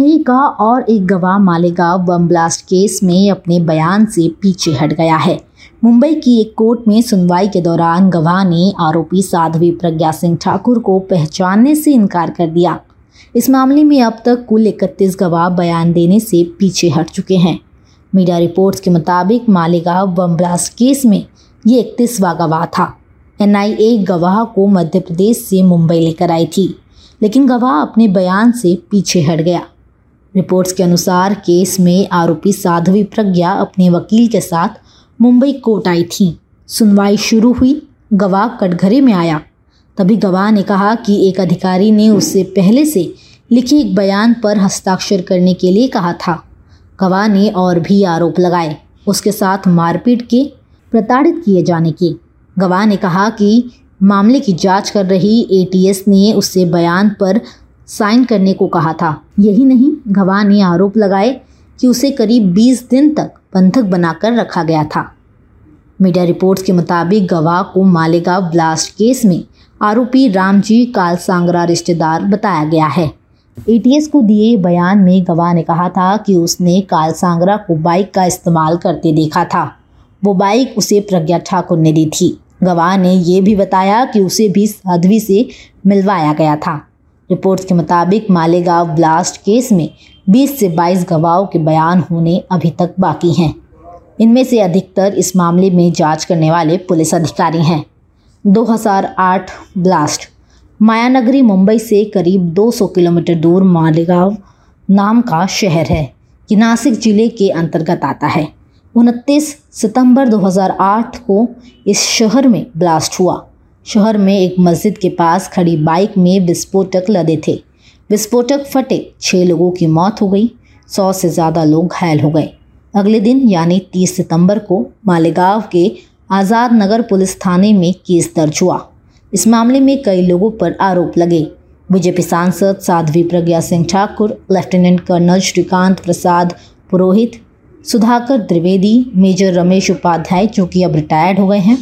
NIA का और एक गवाह मालेगांव बम ब्लास्ट केस में अपने बयान से पीछे हट गया है। मुंबई की एक कोर्ट में सुनवाई के दौरान गवाह ने आरोपी साध्वी प्रज्ञा सिंह ठाकुर को पहचानने से इनकार कर दिया। इस मामले में अब तक कुल इकतीस गवाह बयान देने से पीछे हट चुके हैं। मीडिया रिपोर्ट्स के मुताबिक मालेगांव बम ब्लास्ट केस में ये इकतीसवा गवाह था। एनआईए गवाह को मध्य प्रदेश से मुंबई लेकर आई थी, लेकिन गवाह अपने बयान से पीछे हट गया। रिपोर्ट्स के अनुसार केस में आरोपी साध्वी प्रज्ञा अपने वकील के साथ मुंबई कोर्ट आई थी। सुनवाई शुरू हुई, गवाह कटघरे में आया। तभी गवाह ने कहा कि एक अधिकारी ने उससे पहले से लिखे एक बयान पर हस्ताक्षर करने के लिए कहा था। गवाह ने और भी आरोप लगाए, उसके साथ मारपीट के, प्रताड़ित किए जाने के। गवाह ने कहा कि मामले की जाँच कर रही एटीएस ने उससे बयान पर साइन करने को कहा था। यही नहीं गवाह ने आरोप लगाए कि उसे करीब 20 दिन तक बंधक बनाकर रखा गया था। मीडिया रिपोर्ट्स के मुताबिक गवाह को मालेगांव ब्लास्ट केस में आरोपी रामजी कालसांगरा रिश्तेदार बताया गया है। एटीएस को दिए बयान में गवाह ने कहा था कि उसने कालसांगरा को बाइक का इस्तेमाल करते देखा था। वो बाइक उसे प्रज्ञा ठाकुर ने दी थी। गवाह ने यह भी बताया कि उसे भी साध्वी से मिलवाया गया था। रिपोर्ट्स के मुताबिक मालेगांव ब्लास्ट केस में 20 से 22 गवाहों के बयान होने अभी तक बाकी हैं। इनमें से अधिकतर इस मामले में जाँच करने वाले पुलिस अधिकारी हैं। 2008 ब्लास्ट। मायानगरी, मुंबई से करीब 200 किलोमीटर दूर मालेगांव नाम का शहर है, कि नासिक ज़िले के अंतर्गत आता है। उनतीस सितंबर 2008 को इस शहर में ब्लास्ट हुआ। शहर में एक मस्जिद के पास खड़ी बाइक में विस्फोटक लदे थे। विस्फोटक फटे छः लोगों की मौत हो गई, सौ से ज़्यादा लोग घायल हो गए। अगले दिन, यानी 30 सितंबर को, मालेगांव के आज़ाद नगर पुलिस थाने में केस दर्ज हुआ। इस मामले में कई लोगों पर आरोप लगे। बीजेपी सांसद Sadhvi Pragya Singh Thakur, lieutenant colonel Shrikant Prasad Purohit, Sudhakar Trivedi, major Ramesh Upadhyay, जो कि अब रिटायर्ड हो गए हैं,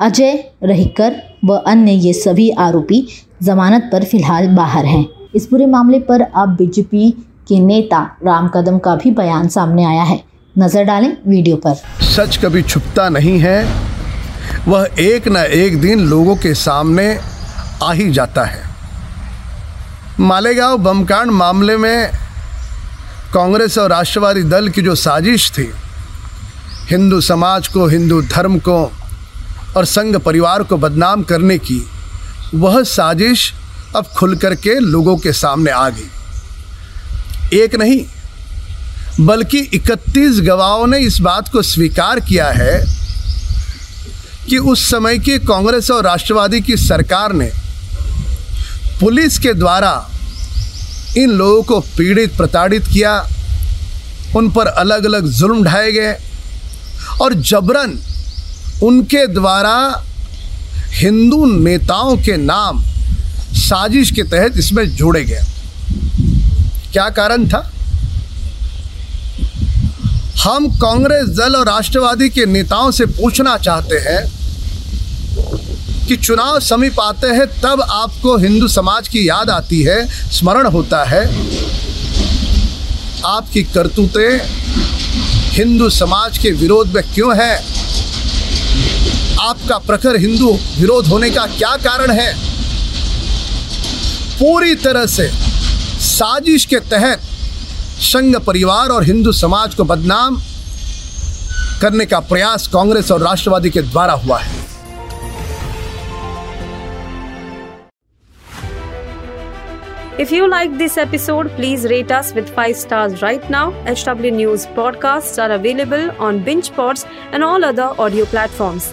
अजय रहीकर व अन्य ये सभी आरोपी जमानत पर फ़िलहाल बाहर हैं। इस पूरे मामले पर अब बीजेपी के नेता राम कदम का भी बयान सामने आया है। नज़र डालें वीडियो पर। सच कभी छुपता नहीं है। वह एक न एक दिन लोगों के सामने आ ही जाता है। मालेगांव बमकांड मामले में कांग्रेस और राष्ट्रवादी दल की जो साजिश थी, हिंदू समाज को, हिंदू धर्म को और संघ परिवार को बदनाम करने की, वह साजिश अब खुल करके लोगों के सामने आ गई। एक नहीं, बल्कि 31 गवाहों ने इस बात को स्वीकार किया है कि उस समय की कांग्रेस और राष्ट्रवादी की सरकार ने पुलिस के द्वारा इन लोगों को पीड़ित, प्रताड़ित किया। उन पर अलग अलग जुल्म ढाए गए और जबरन उनके द्वारा हिंदू नेताओं के नाम साजिश के तहत इसमें जोड़े गए। क्या कारण था? हम कांग्रेस दल और राष्ट्रवादी के नेताओं से पूछना चाहते हैं कि चुनाव समीप आते हैं, तब आपको हिंदू समाज की याद आती है, स्मरण होता है। आपकी करतूतें हिंदू समाज के विरोध में क्यों है? आपका प्रखर हिंदू विरोध होने का क्या कारण है पूरी तरह से साजिश के तहत संघ परिवार और हिंदू समाज को बदनाम करने का प्रयास कांग्रेस और राष्ट्रवादी के द्वारा हुआ है If you like this episode, please rate us with 5 stars right now. HW News podcasts are available on BingePods and all other audio platforms.